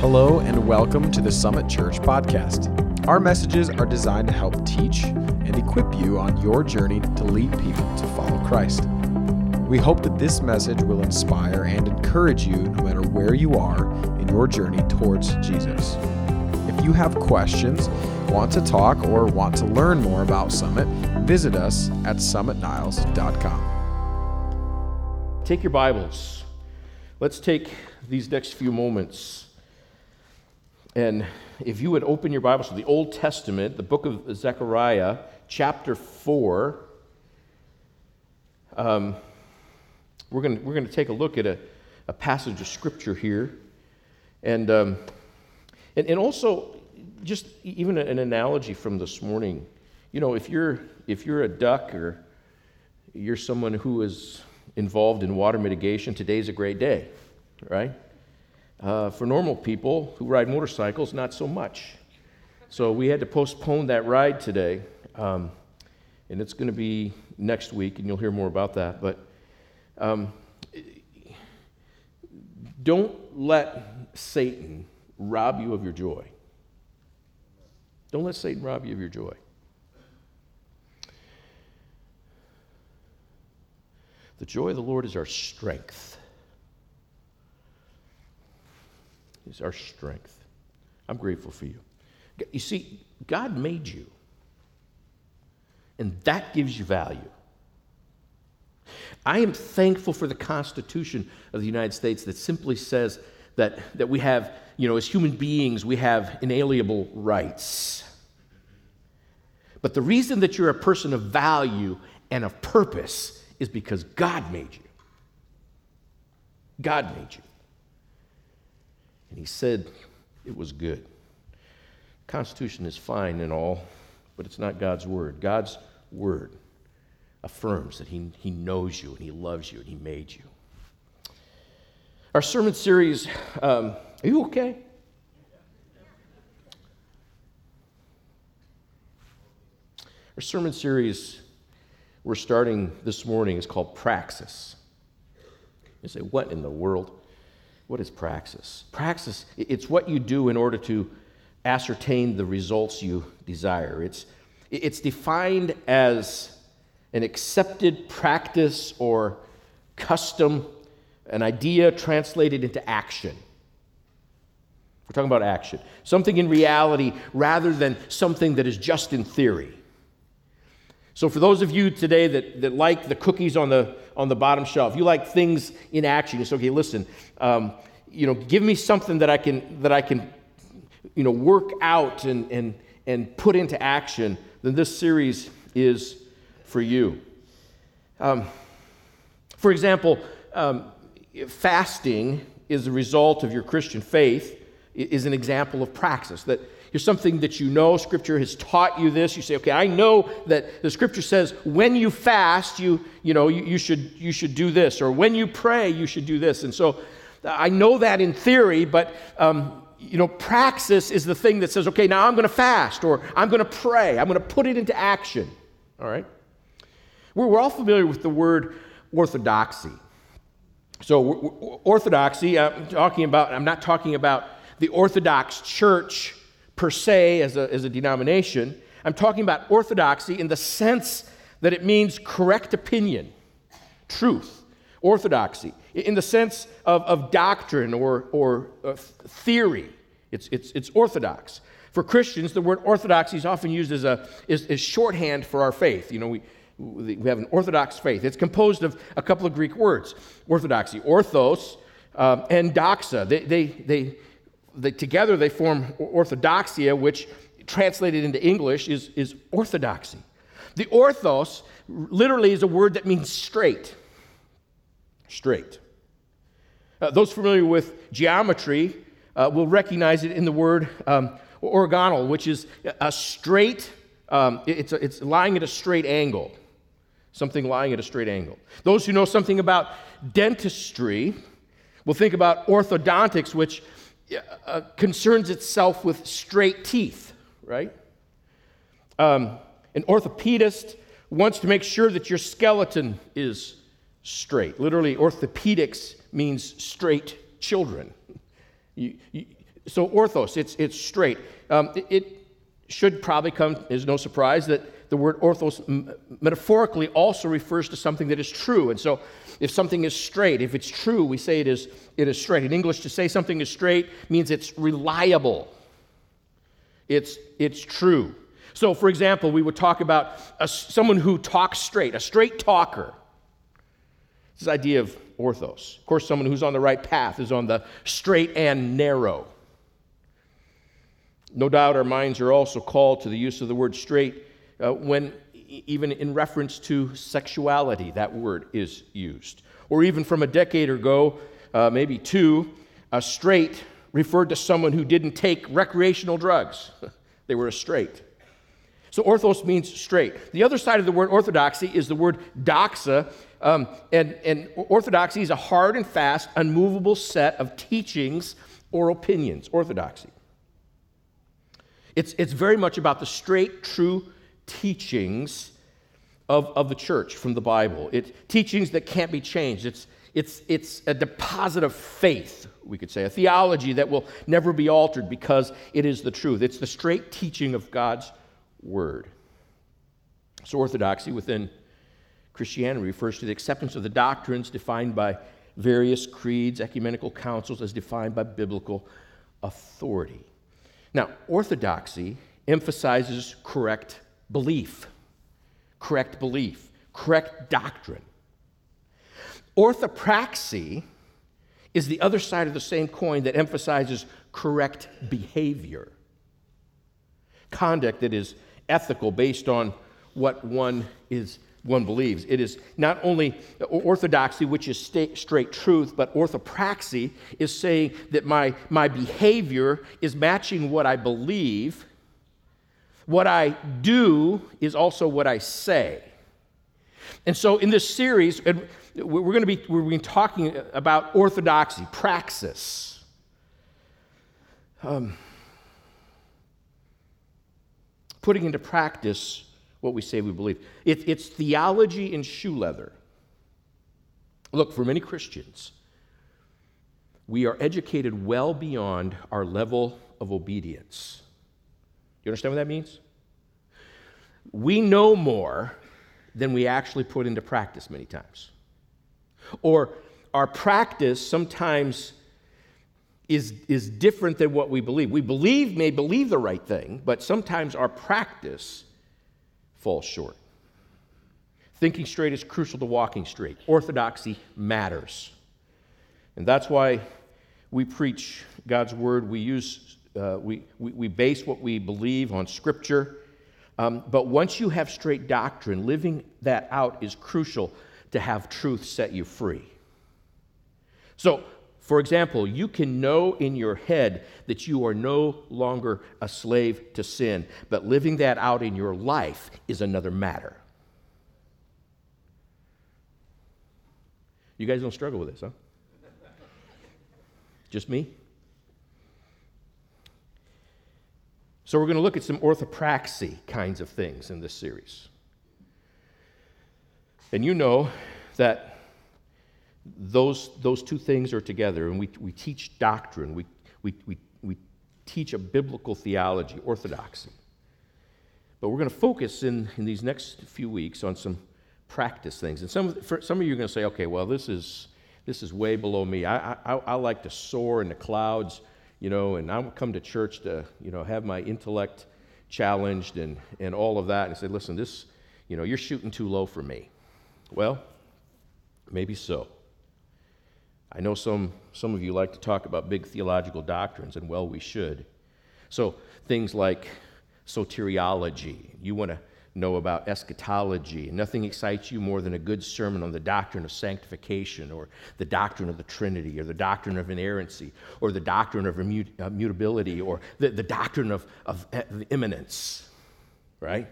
Hello, and welcome to the Summit Church podcast. Our messages are designed to help teach and equip you on your journey to lead people to follow Christ. We hope that this message will inspire and encourage you no matter where you are in your journey towards Jesus. If you have questions, want to talk, or want to learn more about Summit, visit us at summitniles.com. Take your Bibles. Let's take these next few moments. And if you would open your Bibles to the Old Testament, the book of Zechariah, chapter 4, um, we're going we're to take a look at a, a passage of Scripture here. And, um, and, and also, just even an analogy from this morning. You know, if you're, if you're a duck or you're someone who is involved in water mitigation, today's a great day, right? Uh, for normal people who ride motorcycles, not so much. So we had to postpone that ride today, um, and it's going to be next week, and you'll hear more about that. But um, don't let Satan rob you of your joy. Don't let Satan rob you of your joy. The joy of the Lord is our strength. Is our strength. I'm grateful for you. You see, God made you, and that gives you value. I am thankful for the Constitution of the United States that simply says that, that we have, you know, as human beings, we have inalienable rights. But the reason that you're a person of value and of purpose is because God made you. God made you. And He said it was good. Constitution is fine and all, but it's not God's word. God's word affirms that He, he knows you and He loves you and He made you. Our sermon series, um, are you okay? Our sermon series we're starting this morning is called Praxis. You say, what in the world? What is praxis? Praxis, it's what you do in order to ascertain the results you desire. It's, it's defined as an accepted practice or custom an idea translated into action. We're talking about action. Something in reality rather than something that is just in theory. So, for those of you today that, that like the cookies on the, on the bottom shelf, you like things in action, you say, okay, listen, um, you know, give me something that I can, that I can you know, work out and, and, and put into action, then this series is for you. Um, for example, um, fasting is a result of your Christian faith, is an example of praxis. That here's something that you know, Scripture has taught you this. You say, okay, I know that the Scripture says when you fast, you, you know, you, you, should, you should do this, or when you pray, you should do this. And so I know that in theory, but um, you know, praxis is the thing that says, okay, now I'm going to fast, or I'm going to pray, I'm going to put it into action. All right? We're, we're all familiar with the word orthodoxy. So, orthodoxy, I'm talking about, I'm not talking about the Orthodox Church per se as a, as a denomination. I'm talking about orthodoxy in the sense that it means correct opinion, truth, orthodoxy, in the sense of, of doctrine or, or uh, theory. It's, it's, it's orthodox. For Christians, the word orthodoxy is often used as, a, is, as shorthand for our faith. You know, we, we have an Orthodox faith. It's composed of a couple of Greek words orthodoxy, orthos, um, and doxa. They, they, they, they, together they form orthodoxia, which translated into English is, is orthodoxy. The orthos literally is a word that means straight. Straight. Uh, those familiar with geometry uh, will recognize it in the word um, orthogonal, which is a straight, um, it's, a, it's lying at a straight angle something lying at a straight angle. Those who know something about dentistry will think about orthodontics, which uh, concerns itself with straight teeth, right? Um, an orthopedist wants to make sure that your skeleton is straight. Literally, orthopedics means straight children. You, you, so orthos, it's, it's straight. Um, it, it, should probably come is no surprise that the word orthos metaphorically also refers to something that is true. And so if something is straight, if it's true, we say it is, it is straight. In English, to say something is straight means it's reliable, it's, it's true. So, for example, we would talk about a, someone who talks straight, a straight talker. This idea of orthos. Of course, someone who's on the right path is on the straight and narrow. No doubt our minds are also called to the use of the word straight uh, when, even in reference to sexuality, that word is used. Or even from a decade ago, uh, maybe two, a straight referred to someone who didn't take recreational drugs. they were a straight. So orthos means straight. The other side of the word orthodoxy is the word doxa. Um, and, and orthodoxy is a hard and fast, unmovable set of teachings or opinions. Orthodoxy. It's, it's very much about the straight, true teachings of, of the church from the Bible. It, teachings that can't be changed. It's, it's, it's a deposit of faith, we could say, a theology that will never be altered because it is the truth. It's the straight teaching of God's word. So, orthodoxy within Christianity refers to the acceptance of the doctrines defined by various creeds, ecumenical councils, as defined by biblical authority. Now, orthodoxy emphasizes correct belief, correct belief, correct doctrine. Orthopraxy is the other side of the same coin that emphasizes correct behavior, conduct that is ethical based on what one is one believes. It is not only orthodoxy, which is straight truth, but orthopraxy is saying that my, my behavior is matching what I believe. What I do is also what I say. And so in this series, we're going to be, we're going to be talking about orthodoxy, praxis. Um, putting into practice what we say we believe. It, it's theology in shoe leather. Look, for many Christians, we are educated well beyond our level of obedience. You understand what that means? We know more than we actually put into practice many times. Or our practice sometimes is, is different than what we believe. We believe, may believe the right thing, but sometimes our practice falls short. Thinking straight is crucial to walking straight. Orthodoxy matters. And that's why we preach God's word. We use, uh, we, we, we, base what we believe on scripture. Um, but once you have straight doctrine, living that out is crucial to have truth set you free. So, for example, you can know in your head that you are no longer a slave to sin, but living that out in your life is another matter. You guys don't struggle with this, huh? Just me? So, we're going to look at some orthopraxy kinds of things in this series. And you know that those, those two things are together, and we, we teach doctrine, we, we, we, we teach a biblical theology, orthodoxy. But we're going to focus in, in these next few weeks on some practice things. And some, for some of you are going to say, okay, well, this is, this is way below me. I, I, I like to soar in the clouds, you know, and I come to church to, you know, have my intellect challenged and, and all of that. And I say, listen, this, you know, you're shooting too low for me. Well, maybe so. I know some, some of you like to talk about big theological doctrines, and well, we should. So, things like soteriology, you want to know about eschatology. Nothing excites you more than a good sermon on the doctrine of sanctification, or the doctrine of the Trinity, or the doctrine of inerrancy, or the doctrine of immutability, uh, or the, the doctrine of, of eh, immanence, right?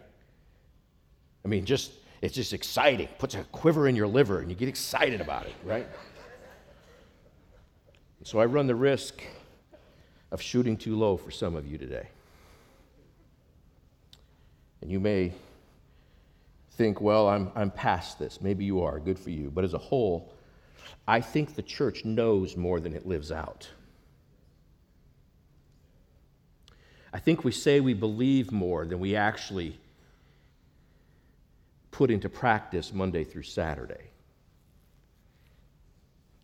I mean, just it's just exciting. Puts a quiver in your liver, and you get excited about it, right? So I run the risk of shooting too low for some of you today. And you may think, well, I'm, I'm past this. Maybe you are. Good for you. But as a whole, I think the church knows more than it lives out. I think we say we believe more than we actually put into practice Monday through Saturday.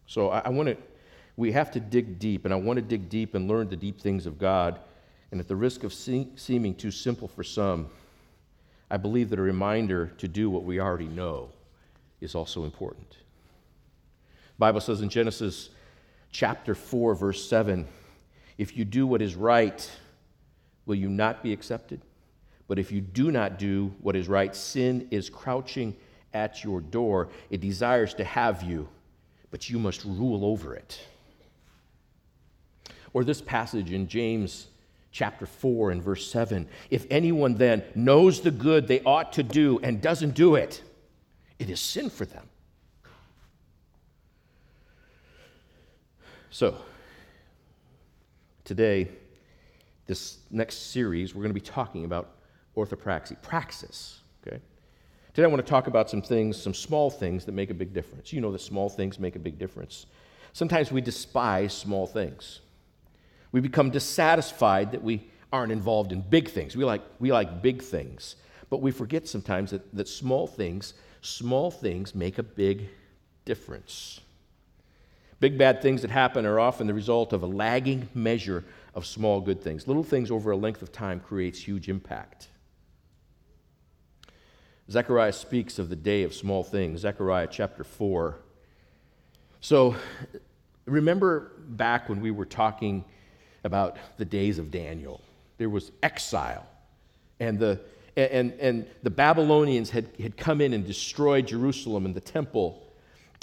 So I, I want to, we have to dig deep, and I want to dig deep and learn the deep things of God. And at the risk of se- seeming too simple for some, I believe that a reminder to do what we already know is also important. The Bible says in Genesis chapter 4, verse 7 if you do what is right, will you not be accepted? But if you do not do what is right, sin is crouching at your door. It desires to have you, but you must rule over it. Or this passage in James chapter 4 and verse 7 If anyone then knows the good they ought to do and doesn't do it, it is sin for them. So, today, this next series, we're going to be talking about orthopraxy, praxis. Okay? Today, I want to talk about some things, some small things that make a big difference. You know that small things make a big difference. Sometimes we despise small things. We become dissatisfied that we aren't involved in big things. We like, we like big things. But we forget sometimes that, that small things, small things make a big difference. Big bad things that happen are often the result of a lagging measure of small good things. Little things over a length of time creates huge impact. Zechariah speaks of the day of small things, Zechariah chapter 4. So remember back when we were talking about the days of Daniel. There was exile, and the, and, and the Babylonians had, had come in and destroyed Jerusalem and the temple.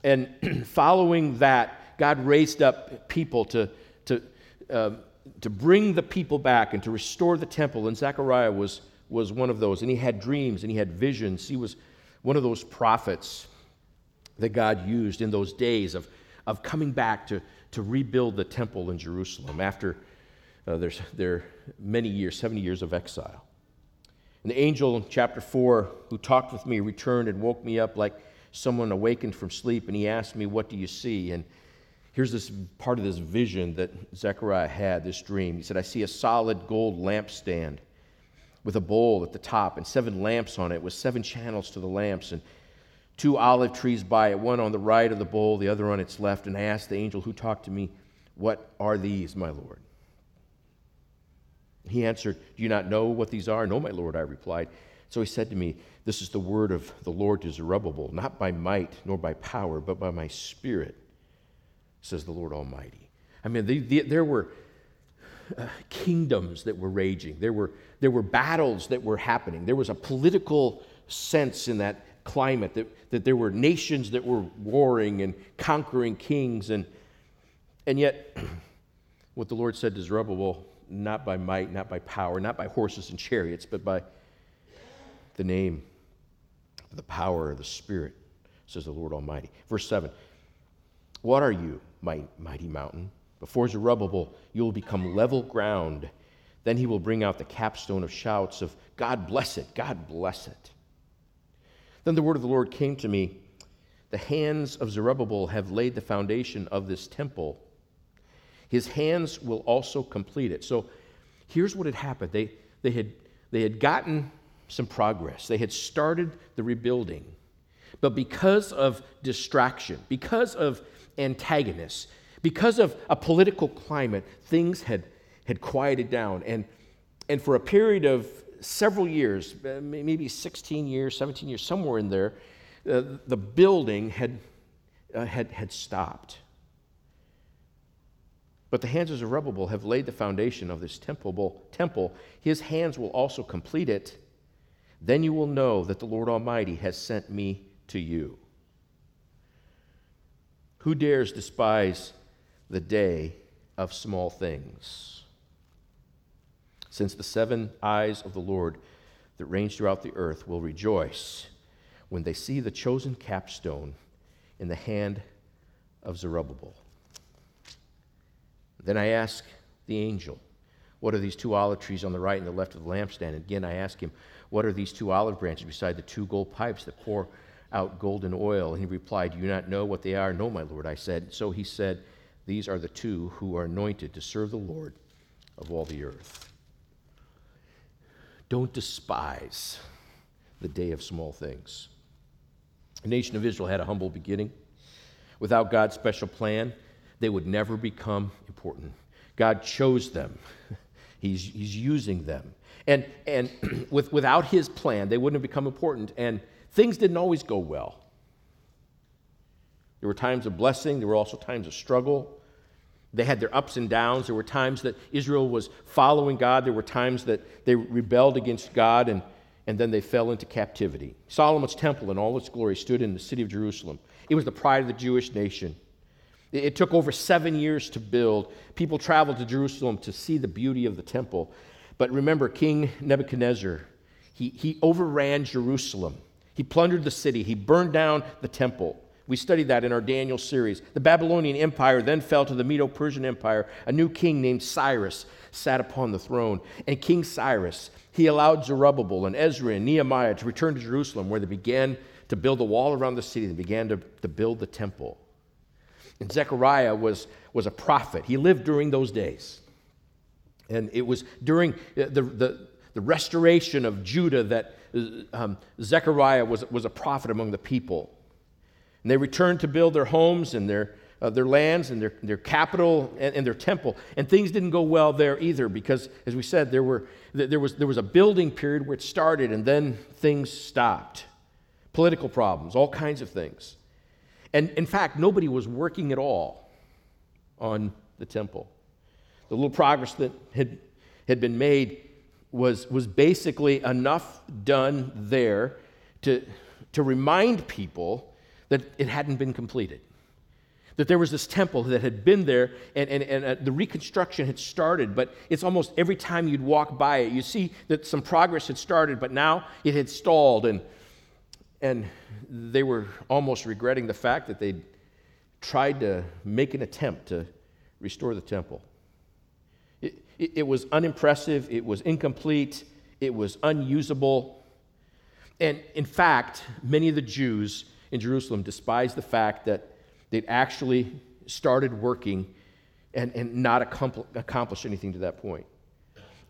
And following that, God raised up people to, to, uh, to bring the people back and to restore the temple. And Zechariah was, was one of those. And he had dreams and he had visions. He was one of those prophets that God used in those days of, of coming back to, to rebuild the temple in Jerusalem after uh, there's, there many years, 70 years of exile. And the angel in chapter 4 who talked with me returned and woke me up like someone awakened from sleep, and he asked me, What do you see? And here's this part of this vision that Zechariah had, this dream. He said, I see a solid gold lampstand with a bowl at the top and seven lamps on it with seven channels to the lamps and two olive trees by it, one on the right of the bowl, the other on its left. And I asked the angel who talked to me, What are these, my Lord? He answered, Do you not know what these are? No, my Lord, I replied. So he said to me, This is the word of the Lord to Zerubbabel, not by might nor by power, but by my spirit, says the Lord Almighty. I mean, the, the, there were uh, kingdoms that were raging, there were, there were battles that were happening, there was a political sense in that climate that, that there were nations that were warring and conquering kings. And, and yet, what the Lord said to Zerubbabel not by might, not by power, not by horses and chariots, but by the name, the power of the Spirit, says the Lord Almighty. Verse 7 What are you, mighty mountain? Before Zerubbabel, you will become level ground. Then he will bring out the capstone of shouts of, God bless it, God bless it. Then the word of the Lord came to me The hands of Zerubbabel have laid the foundation of this temple his hands will also complete it. So here's what had happened they, they, had, they had gotten some progress, they had started the rebuilding. But because of distraction, because of antagonists, because of a political climate, things had, had quieted down. And, and for a period of several years, maybe 16 years, 17 years, somewhere in there, uh, the building had, uh, had, had stopped. But the hands of Zerubbabel have laid the foundation of this temple. His hands will also complete it. Then you will know that the Lord Almighty has sent me to you. Who dares despise the day of small things? Since the seven eyes of the Lord that range throughout the earth will rejoice when they see the chosen capstone in the hand of Zerubbabel. Then I ask the angel, What are these two olive trees on the right and the left of the lampstand? And again, I ask him, What are these two olive branches beside the two gold pipes that pour out golden oil? And he replied, Do you not know what they are? No, my Lord, I said. So he said, These are the two who are anointed to serve the Lord of all the earth. don't despise the day of small things. The nation of Israel had a humble beginning. Without God's special plan, they would never become important. God chose them, He's, he's using them. And, and with, without His plan, they wouldn't have become important, and things didn't always go well. There were times of blessing, there were also times of struggle. They had their ups and downs. There were times that Israel was following God, there were times that they rebelled against God, and, and then they fell into captivity. Solomon's temple in all its glory stood in the city of Jerusalem. It was the pride of the Jewish nation. It took over seven years to build. People traveled to Jerusalem to see the beauty of the temple. But remember, King Nebuchadnezzar, he, he overran Jerusalem. He plundered the city, he burned down the temple. We studied that in our Daniel series. The Babylonian Empire then fell to the Medo Persian Empire. A new king named Cyrus sat upon the throne. And King Cyrus, he allowed Zerubbabel and Ezra and Nehemiah to return to Jerusalem, where they began to build a wall around the city. They began to, to build the temple. And Zechariah was, was a prophet. He lived during those days. And it was during the, the, the restoration of Judah that um, Zechariah was, was a prophet among the people. And they returned to build their homes and their, uh, their lands and their, their capital and, and, their temple. And things didn't go well there either because, as we said, there, were, there, was, there was a building period where it started and then things stopped. Political problems, all kinds of things. And in fact, nobody was working at all on the temple. The little progress that had, had been made was, was basically enough done there to, to remind people that it hadn't been completed. That there was this temple that had been there and, and, and uh, the reconstruction had started, but it's almost every time you'd walk by it, you see that some progress had started, but now it had stalled. And, and they were almost regretting the fact that they'd tried to make an attempt to restore the temple. It, it, it was unimpressive, it was incomplete, it was unusable. And in fact, many of the Jews in Jerusalem despised the fact that they'd actually started working and, and not accomplished anything to that point.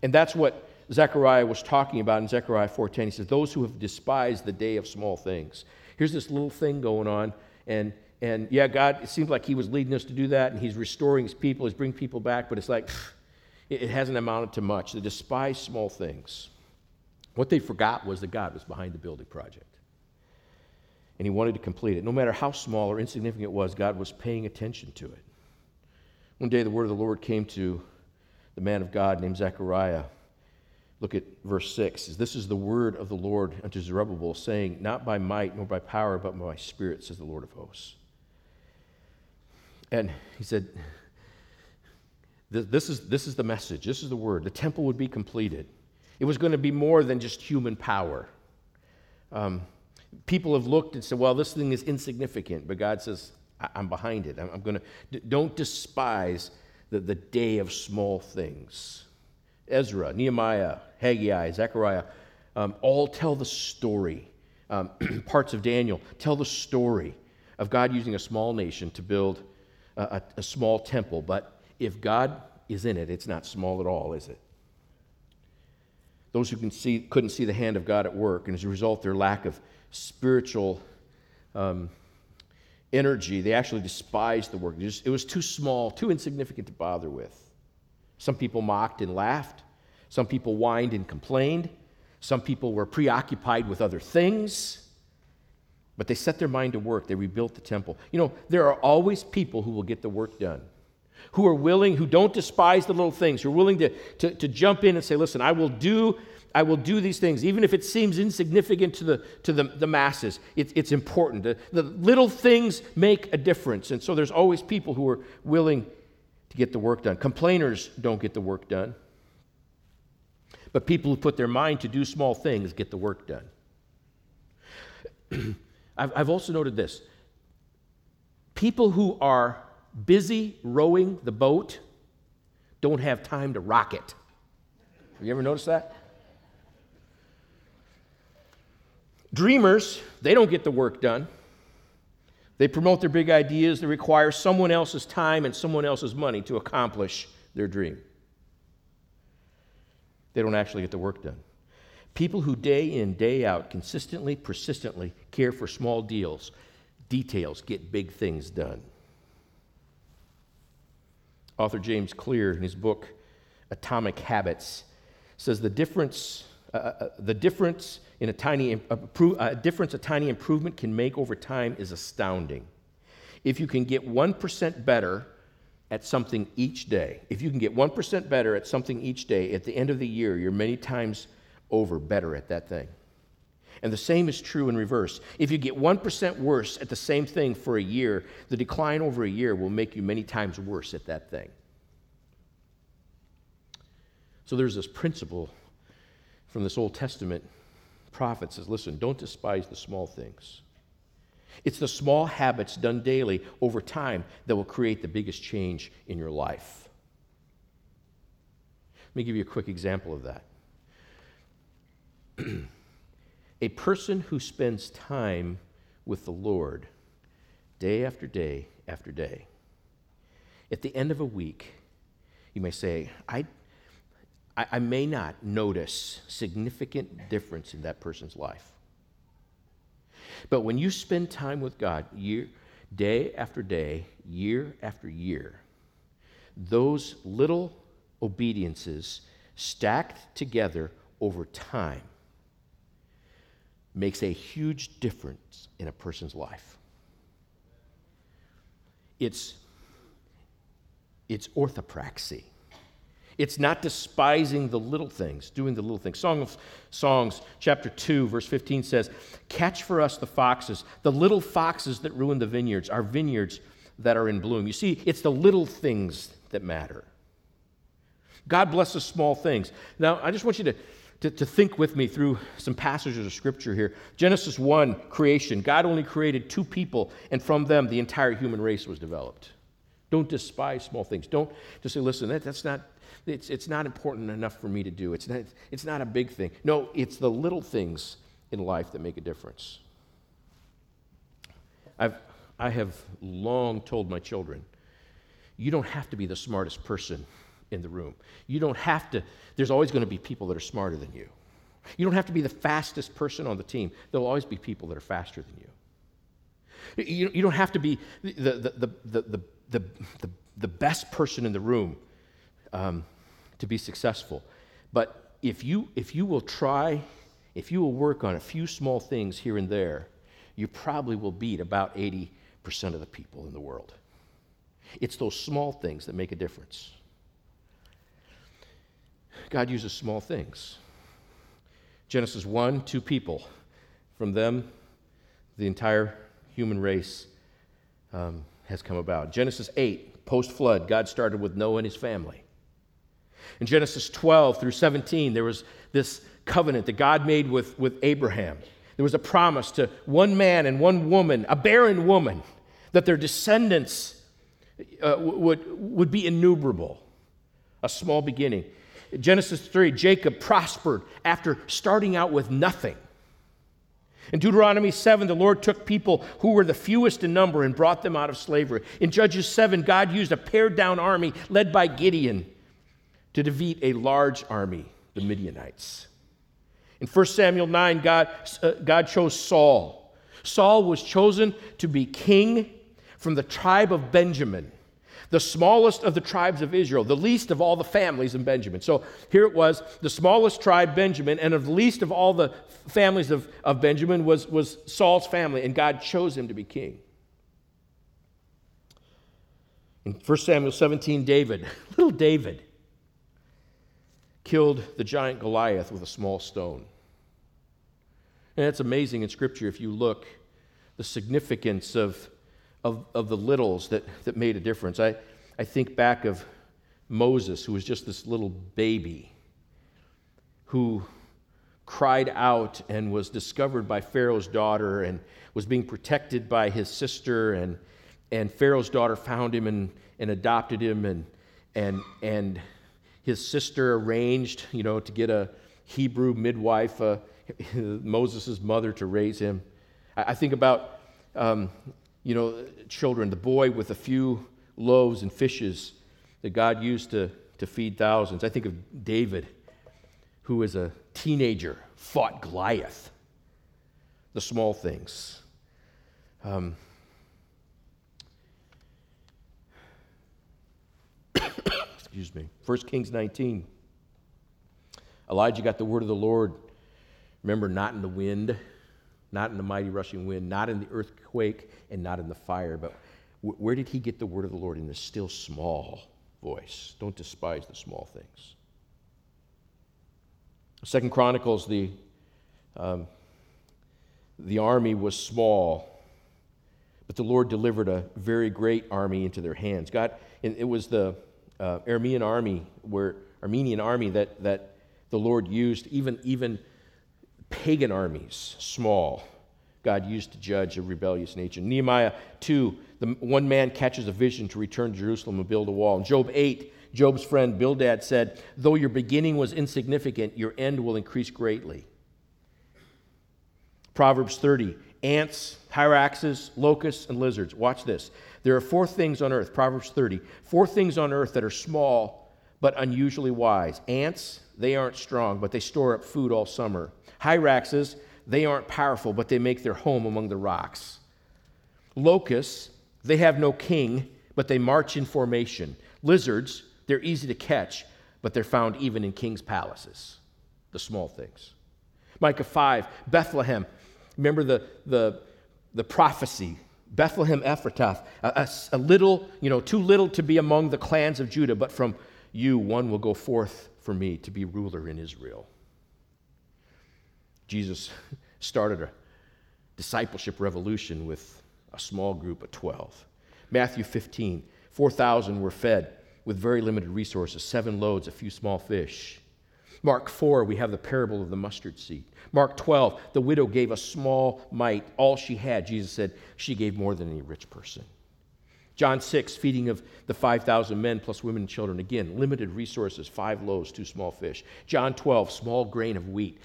And that's what Zechariah was talking about in Zechariah 4:10. He says, "Those who have despised the day of small things." Here's this little thing going on, and and yeah, God, it seems like He was leading us to do that, and He's restoring His people, He's bringing people back, but it's like it, it hasn't amounted to much. They despise small things. What they forgot was that God was behind the building project and he wanted to complete it. No matter how small or insignificant it was, God was paying attention to it. One day, the word of the Lord came to the man of God named Zechariah. Look at verse 6. This is the word of the Lord unto Zerubbabel, saying, Not by might nor by power, but by my spirit, says the Lord of hosts. And he said, this is, this is the message. This is the word. The temple would be completed. It was going to be more than just human power. Um, people have looked and said, well, this thing is insignificant, but God says, I'm behind it. I'm, going to, don't despise the, the day of small things. Ezra, Nehemiah, Haggai, Zechariah, um, all tell the story. Um, parts of Daniel tell the story of God using a small nation to build a, a, small temple. But if God is in it, it's not small at all, is it? Those who can see, couldn't see the hand of God at work, and as a result, their lack of spiritual um, energy. They actually despised the work. It, just, it was too small, too insignificant to bother with. Some people mocked and laughed. Some people whined and complained. Some people were preoccupied with other things. But they set their mind to work. They rebuilt the temple. You know, there are always people who will get the work done, who are willing, who don't despise the little things, who are willing to, to, to jump in and say, listen, I will do I will do these things, even if it seems insignificant to the, to the, the masses. It, it's important. The, the little things make a difference. And so there's always people who are willing to get the work done. Complainers don't get the work done. But people who put their mind to do small things get the work done. I've, I've also noted this people who are busy rowing the boat don't have time to rock it. Have you ever noticed that? Dreamers, they don't get the work done. They promote their big ideas that require someone else's time and someone else's money to accomplish their dream. They don't actually get the work done. People who day in, day out, consistently, persistently care for small deals, details, get big things done. Author James Clear, in his book Atomic Habits, says the difference, uh, uh, uh the difference in a tiny uh, a difference a tiny improvement can make over time is astounding. If you can get 1% better at something each day, if you can get 1% better at something each day, at the end of the year, you're many times over better at that thing. And the same is true in reverse. If you get 1% worse at the same thing for a year, the decline over a year will make you many times worse at that thing. So there's this principle from this Old Testament prophet says, listen, don't despise the small things. It's the small habits done daily over time that will create the biggest change in your life. Let me give you a quick example of that. a person who spends time with the Lord day after day after day, at the end of a week, you may say, I, I, I may not notice significant difference in that person's life. But when you spend time with God year, day after day, year after year, those little obediences stacked together over time makes a huge difference in a person's life. It's, it's orthopraxy. It's not despising the little things, doing the little things. Song of Songs, chapter 2, verse 15 says, Catch for us the foxes, the little foxes that ruin the vineyards, our vineyards that are in bloom. You see, it's the little things that matter. God blesses small things. Now, I just want you to, to, to, think with me through some passages of scripture here. Genesis 1, creation. God only created two people, and from them the entire human race was developed. Don't despise small things. Don't just say, listen, that, that's not it's, it's not important enough for me to do. It's not, it's not a big thing. No, it's the little things in life that make a difference. I've, I have long told my children, you don't have to be the smartest person in the room. You don't have to, there's always going to be people that are smarter than you. You don't have to be the fastest person on the team. There'll always be people that are faster than you. You, you don't have to be the, the, the, the, the, the, the, best person in the room um, to be successful. But if you, if you will try, if you will work on a few small things here and there, you probably will beat about 80% of the people in the world. It's those small things that make a difference. God uses small things. Genesis 1, two people. From them, the entire human race um, has come about. Genesis 8, post flood, God started with Noah and his family. In Genesis 12 through 17, there was this covenant that God made with, with Abraham. There was a promise to one man and one woman, a barren woman, that their descendants uh, would, would be innumerable. A small beginning. In Genesis 3, Jacob prospered after starting out with nothing. In Deuteronomy 7, the Lord took people who were the fewest in number and brought them out of slavery. In Judges 7, God used a pared down army led by Gideon to defeat a large army, the Midianites. In 1 Samuel 9, God, uh, God chose Saul. Saul was chosen to be king from the tribe of Benjamin, the smallest of the tribes of Israel, the least of all the families in Benjamin. So here it was, the smallest tribe, Benjamin, and of the least of all the families of, of Benjamin was, was Saul's family, and God chose him to be king. In 1 Samuel 17, David, little David, killed the giant Goliath with a small stone. And it's amazing in Scripture if you look the significance of, of, of the littles that, that made a difference. I, I think back of Moses, who was just this little baby who cried out and was discovered by Pharaoh's daughter and was being protected by his sister. And, and Pharaoh's daughter found him and, and adopted him. And, and, and his sister arranged, you know, to get a Hebrew midwife, uh, Moses' mother, to raise him. I, think about, um, you know, children, the boy with a few loaves and fishes that God used to, to feed thousands. I think of David, who, as a teenager, fought Goliath. The small things. Um, excuse me. 1 Kings 19. Elijah got the word of the Lord. Remember, not in the wind, not in the mighty rushing wind, not in the earthquake, and not in the fire. But where did he get the word of the Lord? In the still small voice. Don't despise the small things. Second Chronicles, the, um, the army was small, but the Lord delivered a very great army into their hands. God, it was the uh, Armenian army where Armenian army that, that the Lord used, even, even pagan armies, small, God used to judge a rebellious nation. Nehemiah 2, the one man catches a vision to return to Jerusalem and build a wall. In Job 8, Job's friend Bildad said, Though your beginning was insignificant, your end will increase greatly. Proverbs 30, ants, hyraxes, locusts, and lizards. Watch this. There are four things on earth, Proverbs 30, four things on earth that are small but unusually wise. Ants, they aren't strong, but they store up food all summer. Hyraxes, they aren't powerful, but they make their home among the rocks. Locusts, they have no king, but they march in formation. Lizards, they're easy to catch, but they're found even in king's palaces. The small things. Micah 5, Bethlehem. Remember the, the, the prophecy Bethlehem Ephratah, a, a, a, little, you know, too little to be among the clans of Judah, but from you one will go forth for me to be ruler in Israel. Jesus started a discipleship revolution with a small group of 12. Matthew 15, 4,000 were fed with very limited resources seven loads, a few small fish. Mark 4, we have the parable of the mustard seed. Mark 12, the widow gave a small mite, all she had. Jesus said she gave more than any rich person. John 6, feeding of the 5,000 men plus women and children. Again, limited resources, five loaves, two small fish. John 12, small grain of wheat.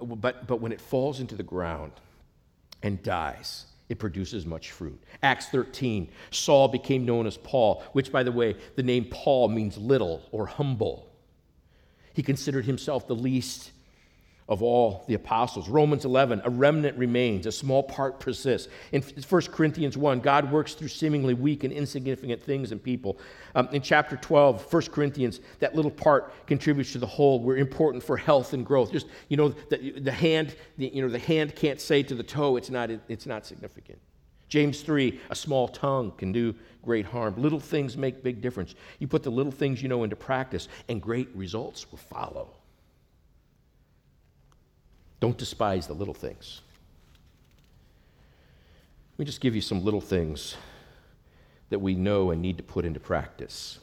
But, but when it falls into the ground and dies, it produces much fruit. Acts 13, Saul became known as Paul, which, by the way, the name Paul means little or humble. He considered himself the least of all the apostles. Romans 11, a remnant remains, a small part persists. In 1 Corinthians 1, God works through seemingly weak and insignificant things and people. Um, in chapter 12, 1 Corinthians, that little part contributes to the whole. We're important for health and growth. Just, you know, the, the hand, the, you know, the hand can't say to the toe, it's not, it's not significant. James 3, a small tongue can do great harm. Little things make big difference. You put the little things you know into practice, and great results will follow. Don't despise the little things. Let me just give you some little things that we know and need to put into practice.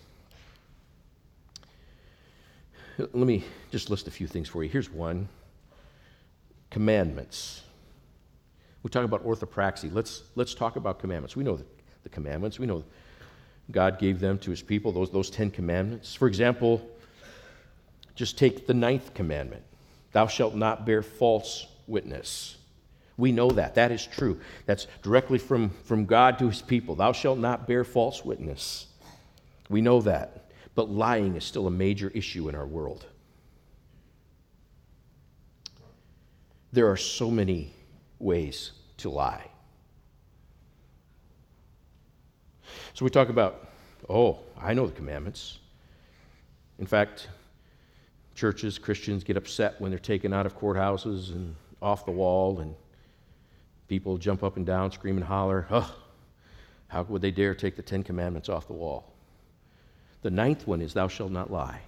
Let me just list a few things for you. Here's one commandments. We talk about orthopraxy. Let's, let's talk about commandments. We know the, the commandments. We know God gave them to his people, those, those Ten Commandments. For example, just take the ninth commandment Thou shalt not bear false witness. We know that. That is true. That's directly from, from God to his people. Thou shalt not bear false witness. We know that. But lying is still a major issue in our world. There are so many ways to lie. So we talk about, oh, I know the commandments. In fact, churches, Christians get upset when they're taken out of courthouses and off the wall, and people jump up and down, scream and holler, oh, how would they dare take the Ten Commandments off the wall? The ninth one is, Thou shalt not lie.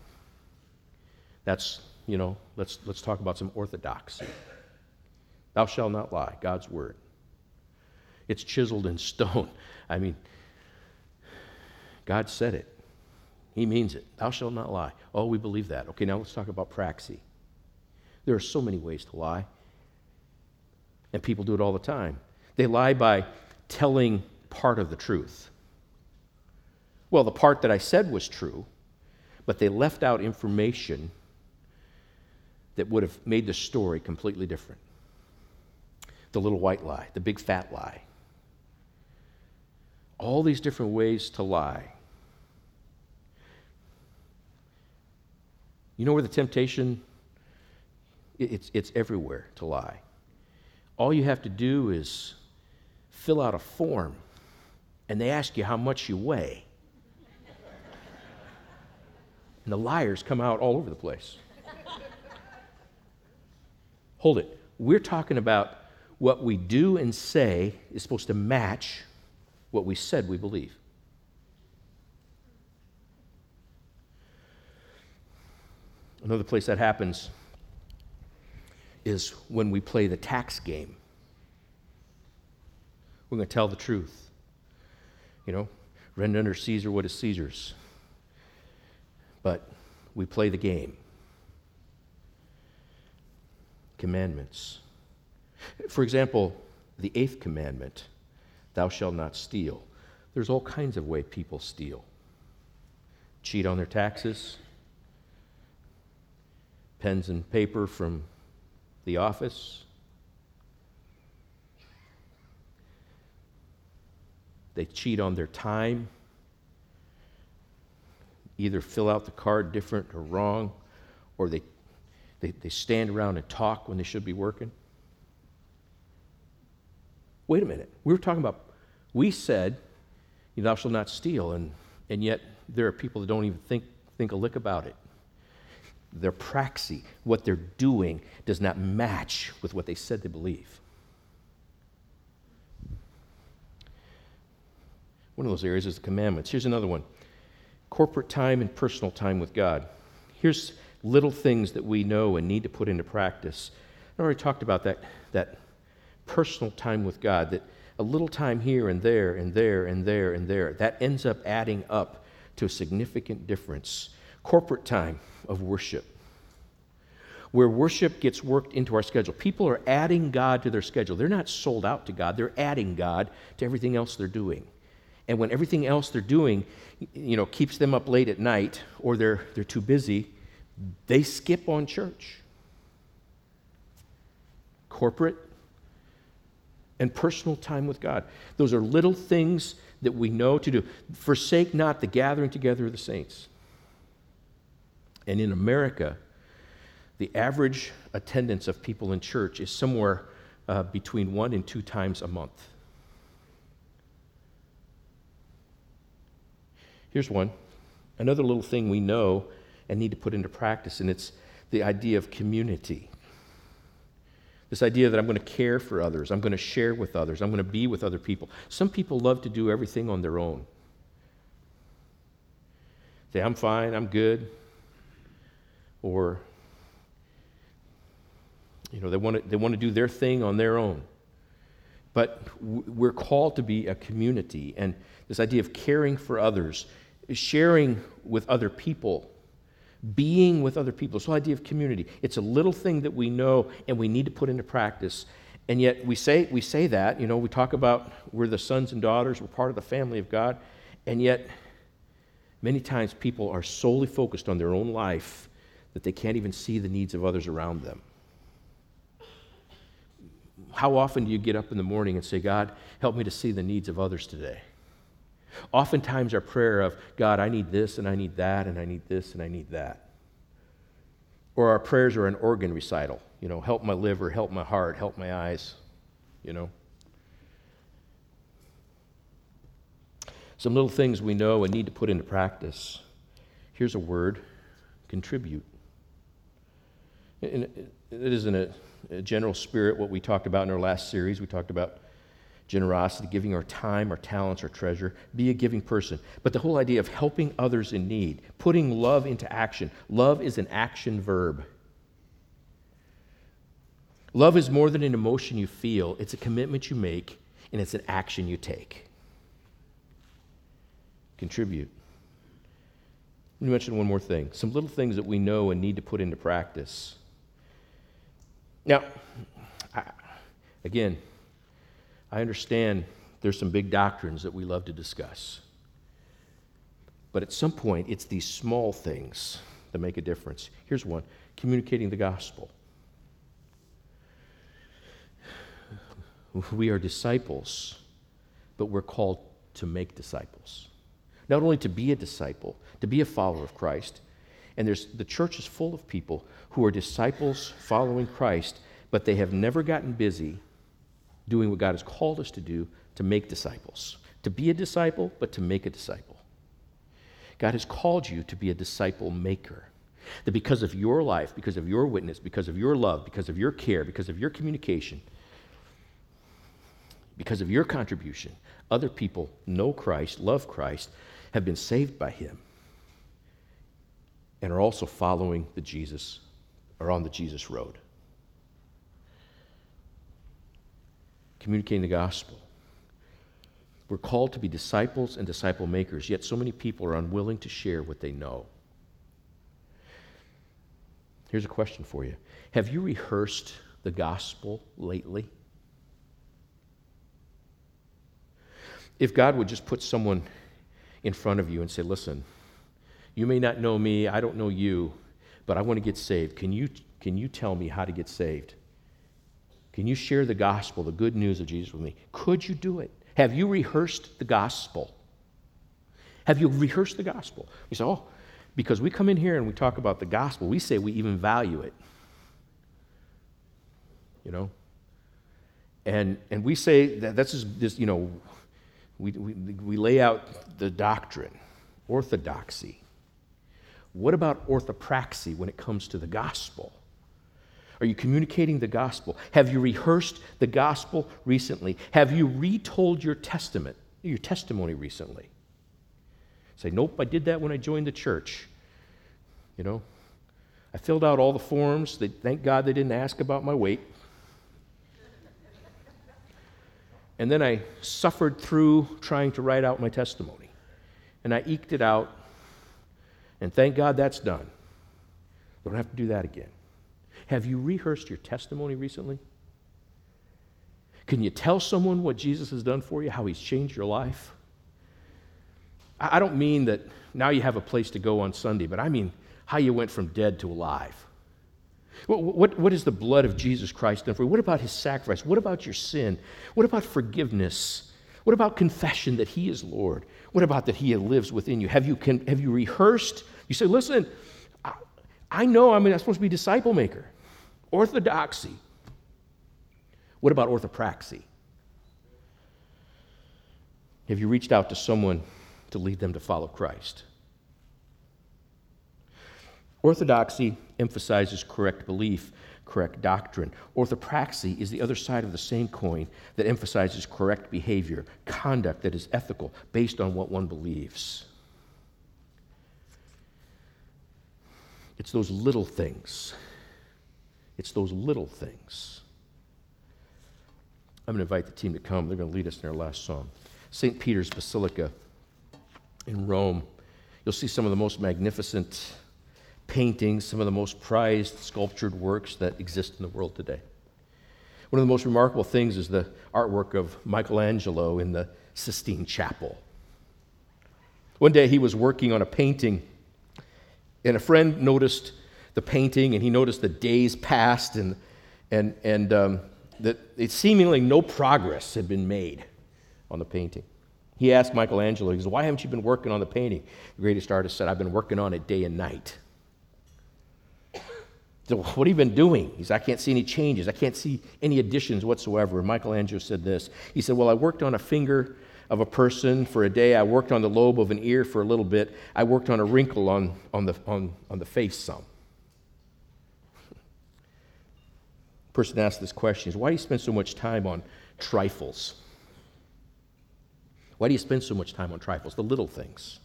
That's, you know, let's, let's talk about some orthodoxy. Thou shalt not lie, God's word. It's chiseled in stone. I mean, God said it. He means it. Thou shalt not lie. Oh, we believe that. Okay, now let's talk about praxy. There are so many ways to lie, and people do it all the time. They lie by telling part of the truth. Well, the part that I said was true, but they left out information that would have made the story completely different. The little white lie, the big fat lie. All these different ways to lie. You know where the temptation It's, it's everywhere to lie. All you have to do is fill out a form, and they ask you how much you weigh. and the liars come out all over the place. Hold it. We're talking about what we do and say is supposed to match what we said we believe. Another place that happens is when we play the tax game. We're going to tell the truth. You know, render under Caesar what is Caesar's. But we play the game. Commandments. For example, the eighth commandment thou shalt not steal. There's all kinds of way people steal cheat on their taxes, pens and paper from the office. They cheat on their time, either fill out the card different or wrong, or they, they, they stand around and talk when they should be working. Wait a minute. We were talking about, we said, thou shalt not steal, and, and yet there are people that don't even think, think a lick about it. Their praxis, what they're doing, does not match with what they said they believe. One of those areas is the commandments. Here's another one corporate time and personal time with God. Here's little things that we know and need to put into practice. I already talked about that, that personal time with God, that a little time here and there and there and there and there, that ends up adding up to a significant difference. Corporate time of worship, where worship gets worked into our schedule. People are adding God to their schedule. They're not sold out to God, they're adding God to everything else they're doing. And when everything else they're doing, you know, keeps them up late at night or they're, they're too busy, they skip on church. Corporate and personal time with God. Those are little things that we know to do. Forsake not the gathering together of the saints. And in America, the average attendance of people in church is somewhere uh, between one and two times a month. Here's one another little thing we know and need to put into practice, and it's the idea of community. This idea that I'm going to care for others, I'm going to share with others, I'm going to be with other people. Some people love to do everything on their own. Say, I'm fine, I'm good. Or, you know, they want to, they want to do their thing on their own. But we're called to be a community, and this idea of caring for others, sharing with other people being with other people. This whole idea of community. It's a little thing that we know and we need to put into practice. And yet we say, we say that, you know, we talk about we're the sons and daughters, we're part of the family of God, and yet many times people are solely focused on their own life that they can't even see the needs of others around them. How often do you get up in the morning and say, God, help me to see the needs of others today? Oftentimes, our prayer of, God, I need this and I need that and I need this and I need that. Or our prayers are an organ recital, you know, help my liver, help my heart, help my eyes, you know. Some little things we know and need to put into practice. Here's a word contribute. it is in a, a general spirit what we talked about in our last series. We talked about generosity, giving our time, our talents, our treasure. Be a giving person. But the whole idea of helping others in need, putting love into action. Love is an action verb. Love is more than an emotion you feel, it's a commitment you make, and it's an action you take. Contribute. Let me mention one more thing some little things that we know and need to put into practice. Now, I, again, I understand there's some big doctrines that we love to discuss. But at some point, it's these small things that make a difference. Here's one communicating the gospel. We are disciples, but we're called to make disciples. Not only to be a disciple, to be a follower of Christ, And there's, the church is full of people who are disciples following Christ, but they have never gotten busy doing what God has called us to do to make disciples. To be a disciple, but to make a disciple. God has called you to be a disciple maker. That because of your life, because of your witness, because of your love, because of your care, because of your communication, because of your contribution, other people know Christ, love Christ, have been saved by him, and are also following the Jesus, or on the Jesus road. Communicating the gospel. We're called to be disciples and disciple makers, yet so many people are unwilling to share what they know. Here's a question for you Have you rehearsed the gospel lately? If God would just put someone in front of you and say, Listen, you may not know me, I don't know you, but I want to get saved. Can you, can you tell me how to get saved? Can you share the gospel, the good news of Jesus with me? Could you do it? Have you rehearsed the gospel? Have you rehearsed the gospel? You say, oh, because we come in here and we talk about the gospel, we say we even value it. You know? And, and we say that that's just, this, you know, we, we, we lay out the doctrine, orthodoxy. What about orthopraxy when it comes to the gospel? Are you communicating the gospel? Have you rehearsed the gospel recently? Have you retold your testament, your testimony recently? Say, nope, I did that when I joined the church. You know, I filled out all the forms. They, thank God they didn't ask about my weight. And then I suffered through trying to write out my testimony. And I eked it out. And thank God that's done. I don't have to do that again. Have you rehearsed your testimony recently? Can you tell someone what Jesus has done for you, how he's changed your life? I don't mean that now you have a place to go on Sunday, but I mean how you went from dead to alive. What, what, what is the blood of Jesus Christ done for you? What about his sacrifice? What about your sin? What about forgiveness? What about confession that he is Lord? What about that he lives within you? Have you, can, have you rehearsed? You say, listen, I, I know I'm, supposed to be disciple maker. Orthodoxy. What about orthopraxy? Have you reached out to someone to lead them to follow Christ? Orthodoxy emphasizes correct belief, correct doctrine. Orthopraxy is the other side of the same coin that emphasizes correct behavior, conduct that is ethical based on what one believes. It's those little things it's those little things. I'm going to invite the team to come. They're going to lead us in our last song. St. Peter's Basilica in Rome. You'll see some of the most magnificent paintings, some of the most prized sculptured works that exist in the world today. One of the most remarkable things is the artwork of Michelangelo in the Sistine Chapel. One day he was working on a painting, and a friend noticed the painting and he noticed the days passed and, and, and um, that it seemingly no progress had been made on the painting. He asked Michelangelo, he said, Why haven't you been working on the painting? The greatest artist said, I've been working on it day and night. So, what have you been doing? He said, I can't see any changes. I can't see any additions whatsoever. And Michelangelo said this. He said, Well, I worked on a finger of a person for a day. I worked on the lobe of an ear for a little bit. I worked on a wrinkle on, on, the, on, on the face some. Person asked this question is why do you spend so much time on trifles? Why do you spend so much time on trifles, the little things?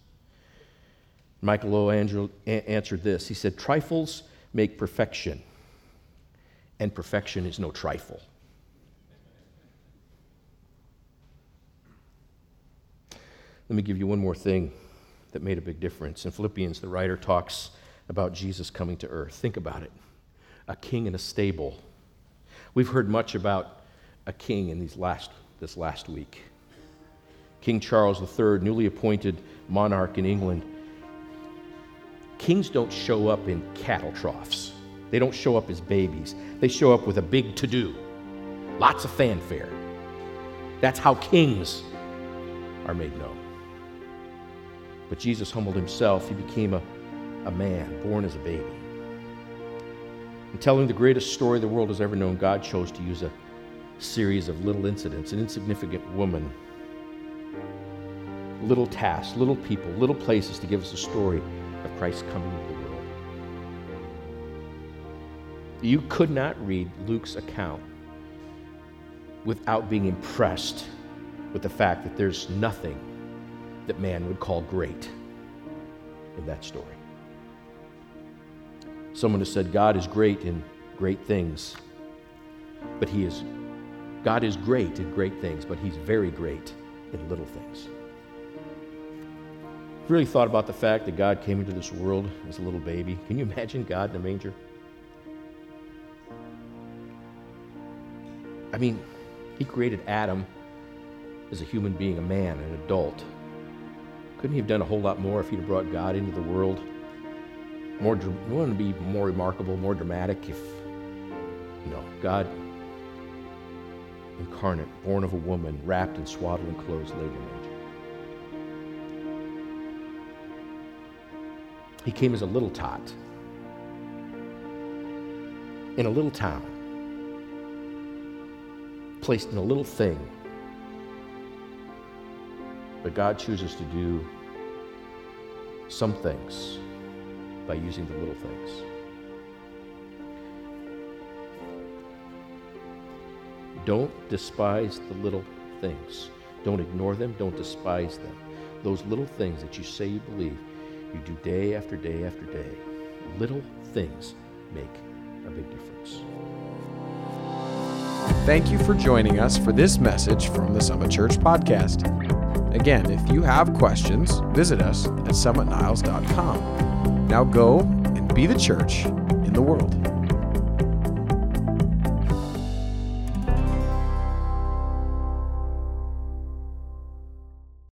Michelangelo answered this. He said, Trifles make perfection, and perfection is no trifle. Let me give you one more thing that made a big difference. In Philippians, the writer talks about Jesus coming to earth. Think about it a king in a stable We've heard much about a king in these last, this last week. King Charles III, newly appointed monarch in England. Kings don't show up in cattle troughs. They don't show up as babies. They show up with a big to do, lots of fanfare. That's how kings are made known. But Jesus humbled himself. He became a a man born as a baby. In telling the greatest story the world has ever known, God chose to use a series of little incidents, an insignificant woman, little tasks, little people, little places to give us a story of Christ coming into the world. You could not read Luke's account without being impressed with the fact that there's nothing that man would call great in that story. Someone has said God is great in great things, but he is God is great in great things, but he's very great in little things. Really thought about the fact that God came into this world as a little baby. Can you imagine God in a manger? I mean, he created Adam as a human being, a man, an adult. Couldn't he have done a whole lot more if he'd have brought God into the world? More, wouldn't be more remarkable, more dramatic if, no, God incarnate, born of a woman, wrapped in swaddling clothes, laid in a manger. He came as a little tot in a little town, placed in a little thing. But God chooses to do some things by using the little things. Don't despise the little things. Don't ignore them. Don't despise them. Those little things that you say you believe, you do day after day after day. Little things make a big difference. Thank you for joining us for this message from the Summit Church podcast. Again, if you have questions, visit us at summitniles.com. Now go and be the church in the world.